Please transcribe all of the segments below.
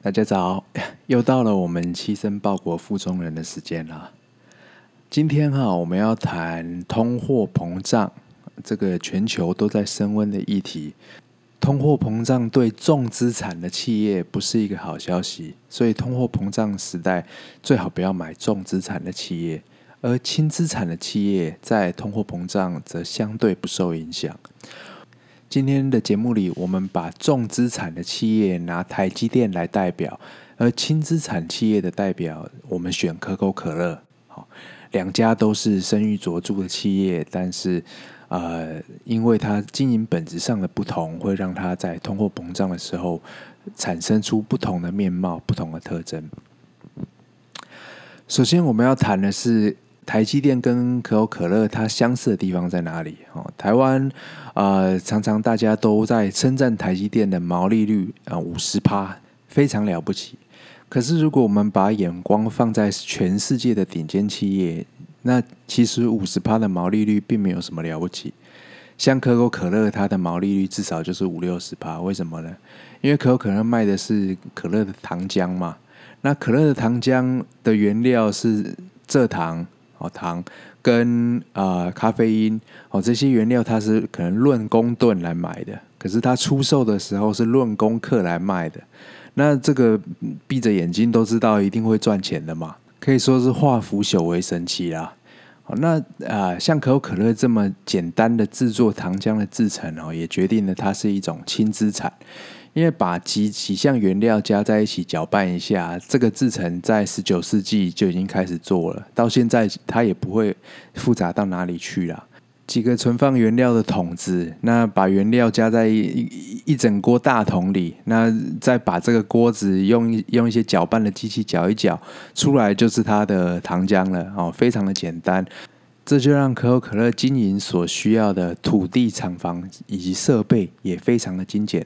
大家早，又到了我们牺牲报国富中人的时间了。今天哈，我们要谈通货膨胀这个全球都在升温的议题。通货膨胀对重资产的企业不是一个好消息，所以通货膨胀时代最好不要买重资产的企业，而轻资产的企业在通货膨胀则相对不受影响。今天的节目里，我们把重资产的企业拿台积电来代表，而轻资产企业的代表，我们选可口可乐。好，两家都是声誉卓著的企业，但是，呃，因为它经营本质上的不同，会让它在通货膨胀的时候产生出不同的面貌、不同的特征。首先，我们要谈的是。台积电跟可口可乐它相似的地方在哪里？哦，台湾呃，常常大家都在称赞台积电的毛利率啊，五十趴非常了不起。可是如果我们把眼光放在全世界的顶尖企业，那其实五十趴的毛利率并没有什么了不起。像可口可乐，它的毛利率至少就是五六十趴，为什么呢？因为可口可乐卖的是可乐的糖浆嘛，那可乐的糖浆的原料是蔗糖。哦，糖跟啊、呃、咖啡因哦，这些原料它是可能论公吨来买的，可是它出售的时候是论公克来卖的。那这个闭着眼睛都知道一定会赚钱的嘛，可以说是化腐朽为神奇啦。哦，那啊、像可口可乐这么简单的制作糖浆的制成哦，也决定了它是一种轻资产。因为把几几项原料加在一起搅拌一下，这个制成在十九世纪就已经开始做了，到现在它也不会复杂到哪里去了。几个存放原料的桶子，那把原料加在一,一整锅大桶里，那再把这个锅子用用一些搅拌的机器搅一搅，出来就是它的糖浆了哦，非常的简单。这就让可口可乐经营所需要的土地、厂房以及设备也非常的精简。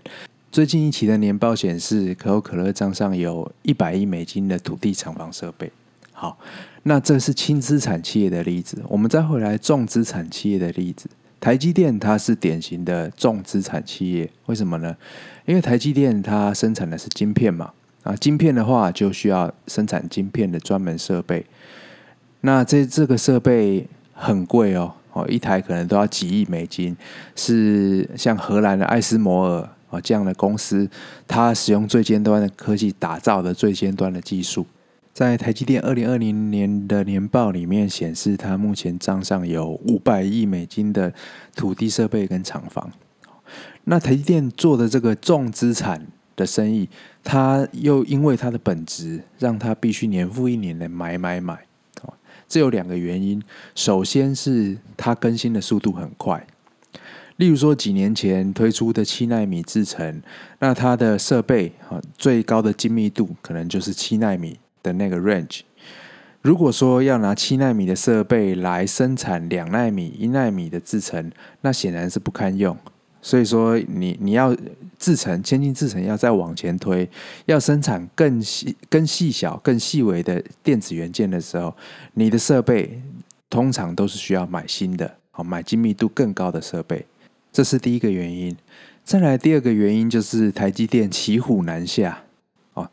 最近一期的年报显示，可口可乐账上有一百亿美金的土地、厂房、设备。好，那这是轻资产企业的例子。我们再回来重资产企业的例子，台积电它是典型的重资产企业。为什么呢？因为台积电它生产的是晶片嘛，啊，晶片的话就需要生产晶片的专门设备。那这这个设备很贵哦，哦，一台可能都要几亿美金，是像荷兰的艾斯摩尔。啊，这样的公司，它使用最尖端的科技打造的最尖端的技术，在台积电二零二零年的年报里面显示，它目前账上有五百亿美金的土地设备跟厂房。那台积电做的这个重资产的生意，它又因为它的本质，让它必须年复一年的买买买。这有两个原因，首先是它更新的速度很快。例如说，几年前推出的七纳米制程，那它的设备啊，最高的精密度可能就是七纳米的那个 range。如果说要拿七纳米的设备来生产两纳米、一纳米的制程，那显然是不堪用。所以说你，你你要制程，先进制程要再往前推，要生产更细、更细小、更细微的电子元件的时候，你的设备通常都是需要买新的，好，买精密度更高的设备。这是第一个原因，再来第二个原因就是台积电骑虎难下哦。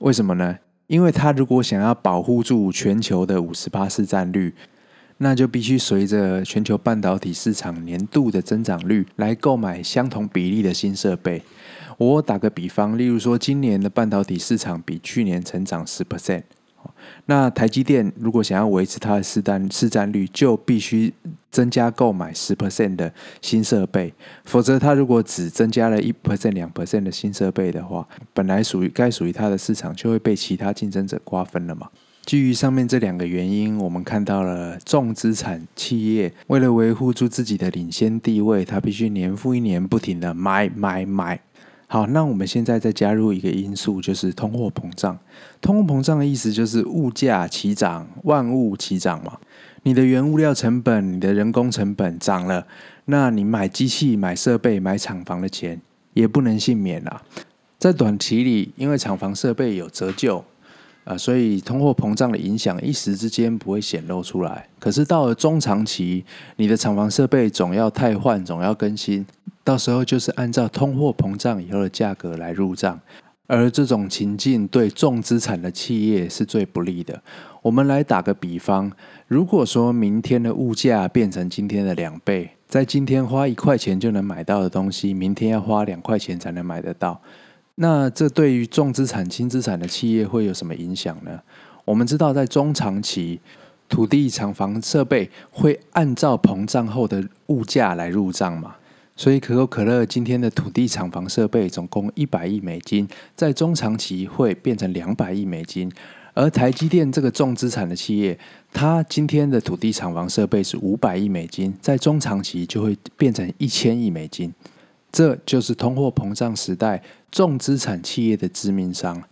为什么呢？因为它如果想要保护住全球的五十八市占率，那就必须随着全球半导体市场年度的增长率来购买相同比例的新设备。我打个比方，例如说今年的半导体市场比去年成长十 percent。那台积电如果想要维持它的市占市占率，就必须增加购买十 percent 的新设备，否则它如果只增加了一 percent、两 percent 的新设备的话，本来属于该属于它的市场就会被其他竞争者瓜分了嘛。基于上面这两个原因，我们看到了重资产企业为了维护住自己的领先地位，它必须年复一年不停的买买买。好，那我们现在再加入一个因素，就是通货膨胀。通货膨胀的意思就是物价齐涨，万物齐涨嘛。你的原物料成本、你的人工成本涨了，那你买机器、买设备、买厂房的钱也不能幸免啦。在短期里，因为厂房设备有折旧。啊，所以通货膨胀的影响一时之间不会显露出来，可是到了中长期，你的厂房设备总要汰换，总要更新，到时候就是按照通货膨胀以后的价格来入账，而这种情境对重资产的企业是最不利的。我们来打个比方，如果说明天的物价变成今天的两倍，在今天花一块钱就能买到的东西，明天要花两块钱才能买得到，那这对于重资产、轻资产的企业会有什么影响呢？我们知道，在中长期，土地、厂房、设备会按照膨胀后的物价来入账嘛。所以可口可乐今天的土地、厂房、设备总共一百亿美金，在中长期会变成两百亿美金。而台积电这个重资产的企业，它今天的土地、厂房、设备是五百亿美金，在中长期就会变成一千亿美金。这就是通货膨胀时代重资产企业的致命伤，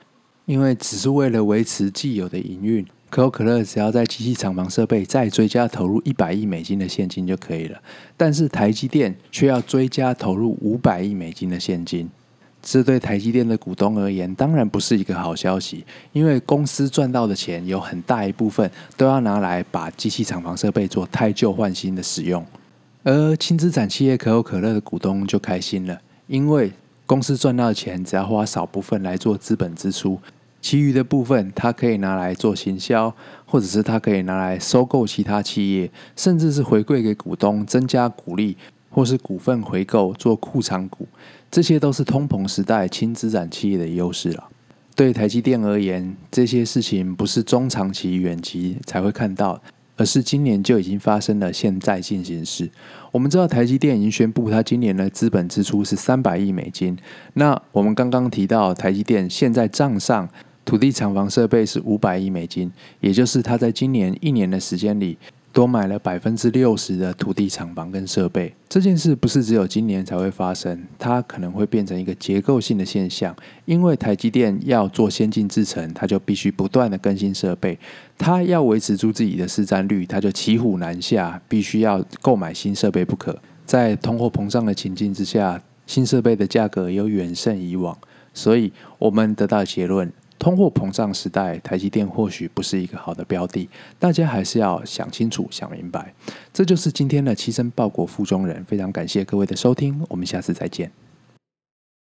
因为只是为了维持既有的营运。可口可乐只要在机器、厂房、设备再追加投入一百亿美金的现金就可以了，但是台积电却要追加投入五百亿美金的现金，这对台积电的股东而言当然不是一个好消息，因为公司赚到的钱有很大一部分都要拿来把机器、厂房、设备做汰旧换新的使用，而轻资产企业可口可乐的股东就开心了，因为公司赚到的钱只要花少部分来做资本支出。其余的部分，它可以拿来做行销，或者是它可以拿来收购其他企业，甚至是回馈给股东，增加股利，或是股份回购做库藏股，这些都是通膨时代轻资产企业的优势了。对台积电而言，这些事情不是中长期、远期才会看到，而是今年就已经发生了，现在进行时。我们知道台积电已经宣布，它今年的资本支出是三百亿美金。那我们刚刚提到台积电现在账上。土地、厂房、设备是五百亿美金，也就是他在今年一年的时间里多买了百分之六十的土地、厂房跟设备。这件事不是只有今年才会发生，它可能会变成一个结构性的现象。因为台积电要做先进制程，它就必须不断的更新设备，它要维持住自己的市占率，它就骑虎难下，必须要购买新设备不可。在通货膨胀的情境之下，新设备的价格又远胜以往，所以我们得到结论。通货膨胀时代，台积电或许不是一个好的标的，大家还是要想清楚、想明白。这就是今天的牺牲报国富中人，非常感谢各位的收听，我们下次再见。